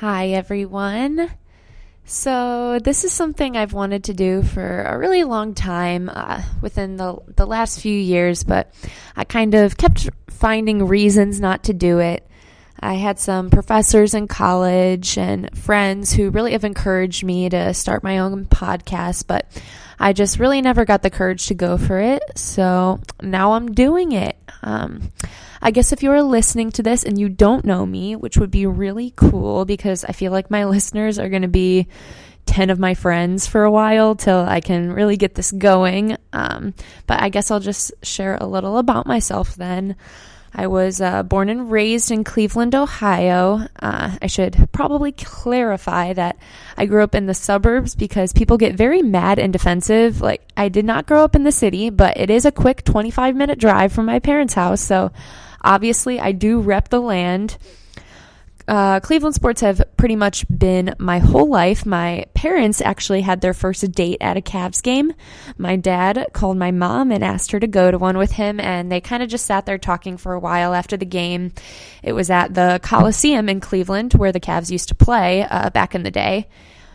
Hi, everyone. So, this is something I've wanted to do for a really long time uh, within the, the last few years, but I kind of kept finding reasons not to do it. I had some professors in college and friends who really have encouraged me to start my own podcast, but I just really never got the courage to go for it. So now I'm doing it. Um, I guess if you're listening to this and you don't know me, which would be really cool because I feel like my listeners are going to be 10 of my friends for a while till I can really get this going. Um, but I guess I'll just share a little about myself then. I was uh, born and raised in Cleveland, Ohio. Uh, I should probably clarify that I grew up in the suburbs because people get very mad and defensive. Like, I did not grow up in the city, but it is a quick 25 minute drive from my parents' house. So, obviously, I do rep the land uh, Cleveland sports have pretty much been my whole life. My parents actually had their first date at a Cavs game. My dad called my mom and asked her to go to one with him, and they kind of just sat there talking for a while after the game. It was at the Coliseum in Cleveland where the Cavs used to play uh, back in the day.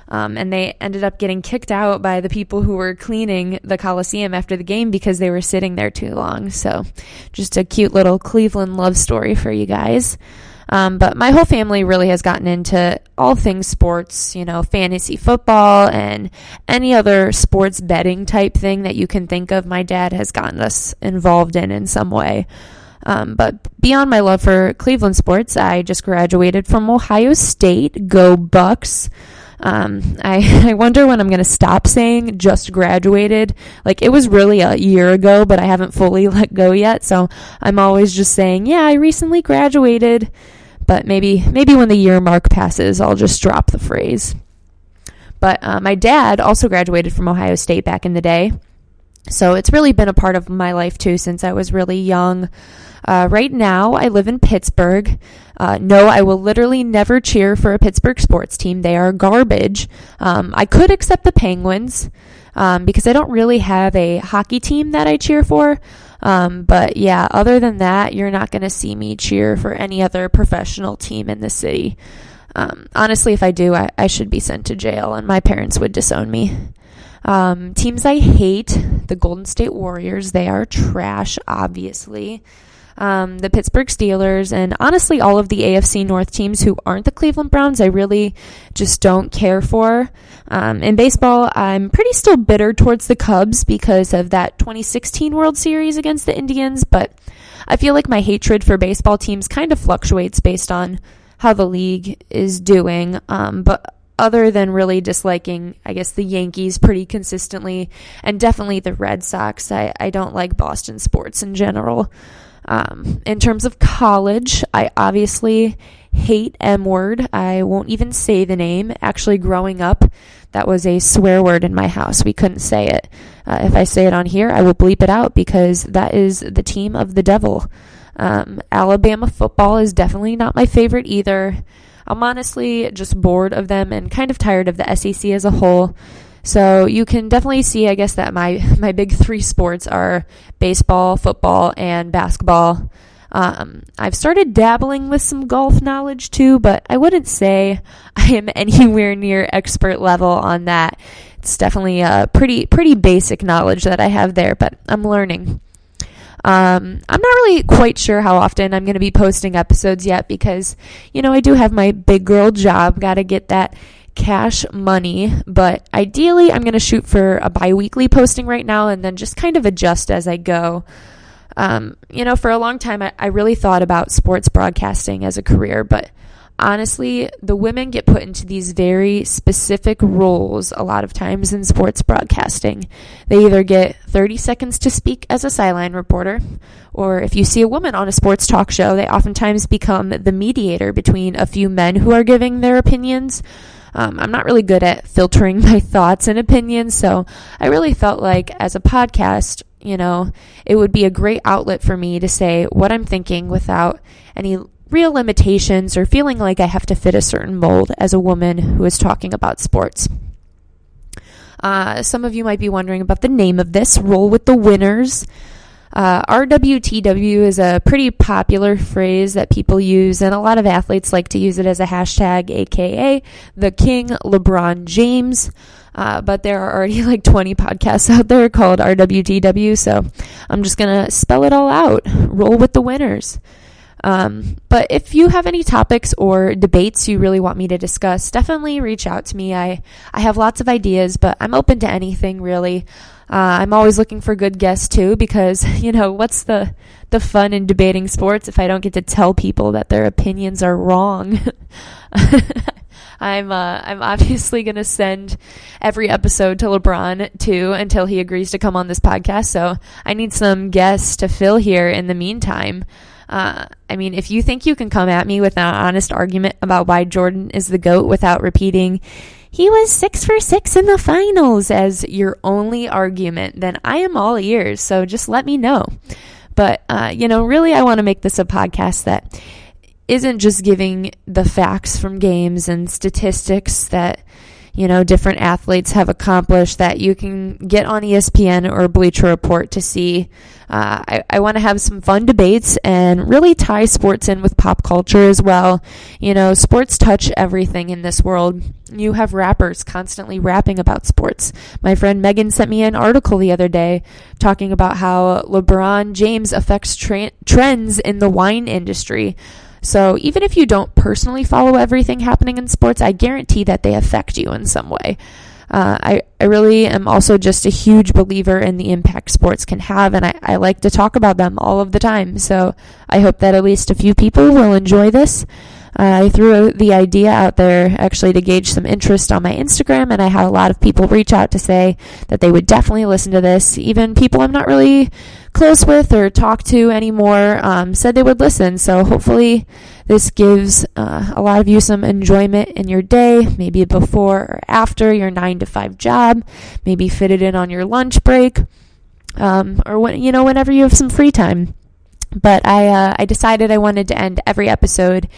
Um, and they ended up getting kicked out by the people who were cleaning the Coliseum after the game because they were sitting there too long. So, just a cute little Cleveland love story for you guys. Um, but my whole family really has gotten into all things sports, you know, fantasy football and any other sports betting type thing that you can think of. My dad has gotten us involved in in some way. Um, but beyond my love for Cleveland sports, I just graduated from Ohio State. Go Bucks! Um, I, I wonder when I'm going to stop saying just graduated. Like it was really a year ago, but I haven't fully let go yet. So I'm always just saying, yeah, I recently graduated but maybe maybe when the year mark passes, I'll just drop the phrase. But uh, my dad also graduated from Ohio State back in the day. So it's really been a part of my life too since I was really young. Uh, right now, I live in Pittsburgh. Uh, no, I will literally never cheer for a Pittsburgh sports team. They are garbage. Um, I could accept the Penguins um, because I don't really have a hockey team that I cheer for. Um, but yeah, other than that, you're not going to see me cheer for any other professional team in the city. Um, honestly, if I do, I, I, should be sent to jail and my parents would disown me. Um, teams I hate the Golden State Warriors. They are trash, obviously um, the Pittsburgh Steelers, and honestly, all of the AFC North teams who aren't the Cleveland Browns, I really just don't care for. Um, in baseball, I'm pretty still bitter towards the Cubs because of that 2016 World Series against the Indians, but I feel like my hatred for baseball teams kind of fluctuates based on how the league is doing. Um, but other than really disliking, I guess, the Yankees pretty consistently, and definitely the Red Sox, I, I don't like Boston sports in general. Um, in terms of college, I obviously hate M word. I won't even say the name. Actually, growing up, that was a swear word in my house. We couldn't say it. Uh, if I say it on here, I will bleep it out because that is the team of the devil. Um, Alabama football is definitely not my favorite either. I'm honestly just bored of them and kind of tired of the SEC as a whole. So you can definitely see, I guess, that my, my big three sports are baseball, football, and basketball. Um, I've started dabbling with some golf knowledge too, but I wouldn't say I am anywhere near expert level on that. It's definitely a pretty pretty basic knowledge that I have there, but I'm learning. Um, I'm not really quite sure how often I'm going to be posting episodes yet because, you know, I do have my big girl job. Got to get that cash money, but ideally I'm going to shoot for a bi-weekly posting right now and then just kind of adjust as I go. Um, you know, for a long time I, I really thought about sports broadcasting as a career, but honestly, the women get put into these very specific roles a lot of times in sports broadcasting. They either get 30 seconds to speak as a sideline reporter, or if you see a woman on a sports talk show, they oftentimes become the mediator between a few men who are giving their opinions um, I'm not really good at filtering my thoughts and opinions, so I really felt like as a podcast, you know, it would be a great outlet for me to say what I'm thinking without any real limitations or feeling like I have to fit a certain mold as a woman who is talking about sports. Uh, some of you might be wondering about the name of this, Roll with the Winners. Uh, RWTW is a pretty popular phrase that people use, and a lot of athletes like to use it as a hashtag, aka the King LeBron James. Uh, but there are already like 20 podcasts out there called RWTW, so I'm just gonna spell it all out. Roll with the winners. Um, but if you have any topics or debates you really want me to discuss, definitely reach out to me. I, I have lots of ideas, but I'm open to anything really. Uh, I'm always looking for good guests too, because you know what's the the fun in debating sports if I don't get to tell people that their opinions are wrong. I'm uh, I'm obviously going to send every episode to LeBron too until he agrees to come on this podcast. So I need some guests to fill here in the meantime. Uh, I mean, if you think you can come at me with an honest argument about why Jordan is the GOAT without repeating, he was six for six in the finals as your only argument, then I am all ears. So just let me know. But, uh, you know, really, I want to make this a podcast that isn't just giving the facts from games and statistics that you know different athletes have accomplished that you can get on ESPN or Bleacher Report to see. Uh, I, I want to have some fun debates and really tie sports in with pop culture as well. You know, sports touch everything in this world. You have rappers constantly rapping about sports. My friend Megan sent me an article the other day talking about how LeBron James affects tra- trends in the wine industry. So even if you don't personally follow everything happening in sports, I guarantee that they affect you in some way. Uh, I, I really am also just a huge believer in the impact sports can have, and I, I like to talk about them all of the time. So I hope that at least a few people will enjoy this. Uh, I threw the idea out there actually to gauge some interest on my Instagram, and I had a lot of people reach out to say that they would definitely listen to this. Even people I'm not really close with or talk to anymore um, said they would listen. So hopefully, this gives uh, a lot of you some enjoyment in your day, maybe before or after your nine to five job, maybe fit it in on your lunch break, um, or when you know whenever you have some free time. But I uh, I decided I wanted to end every episode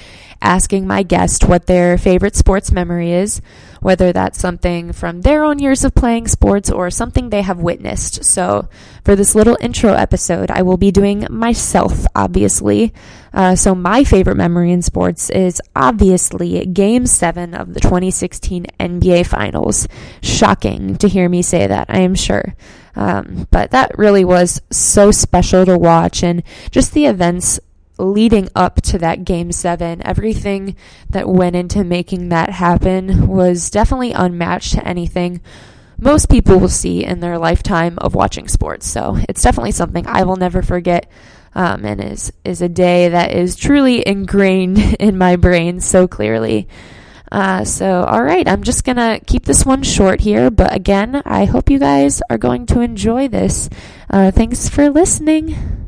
asking my guest what their favorite sports memory is, whether that's something from their own years of playing sports or something they have witnessed. So, for this little intro episode, I will be doing myself, obviously. Uh, so, my favorite memory in sports is obviously Game 7 of the 2016 NBA Finals. Shocking to hear me say that, I am sure. Um, but that really was so special to watch, and just the events leading up to that game seven, everything that went into making that happen was definitely unmatched to anything most people will see in their lifetime of watching sports. So it's definitely something I will never forget. Um, and is is a day that is truly ingrained in my brain so clearly. Uh, so, all right, I'm just gonna keep this one short here, but again, I hope you guys are going to enjoy this. Uh, thanks for listening.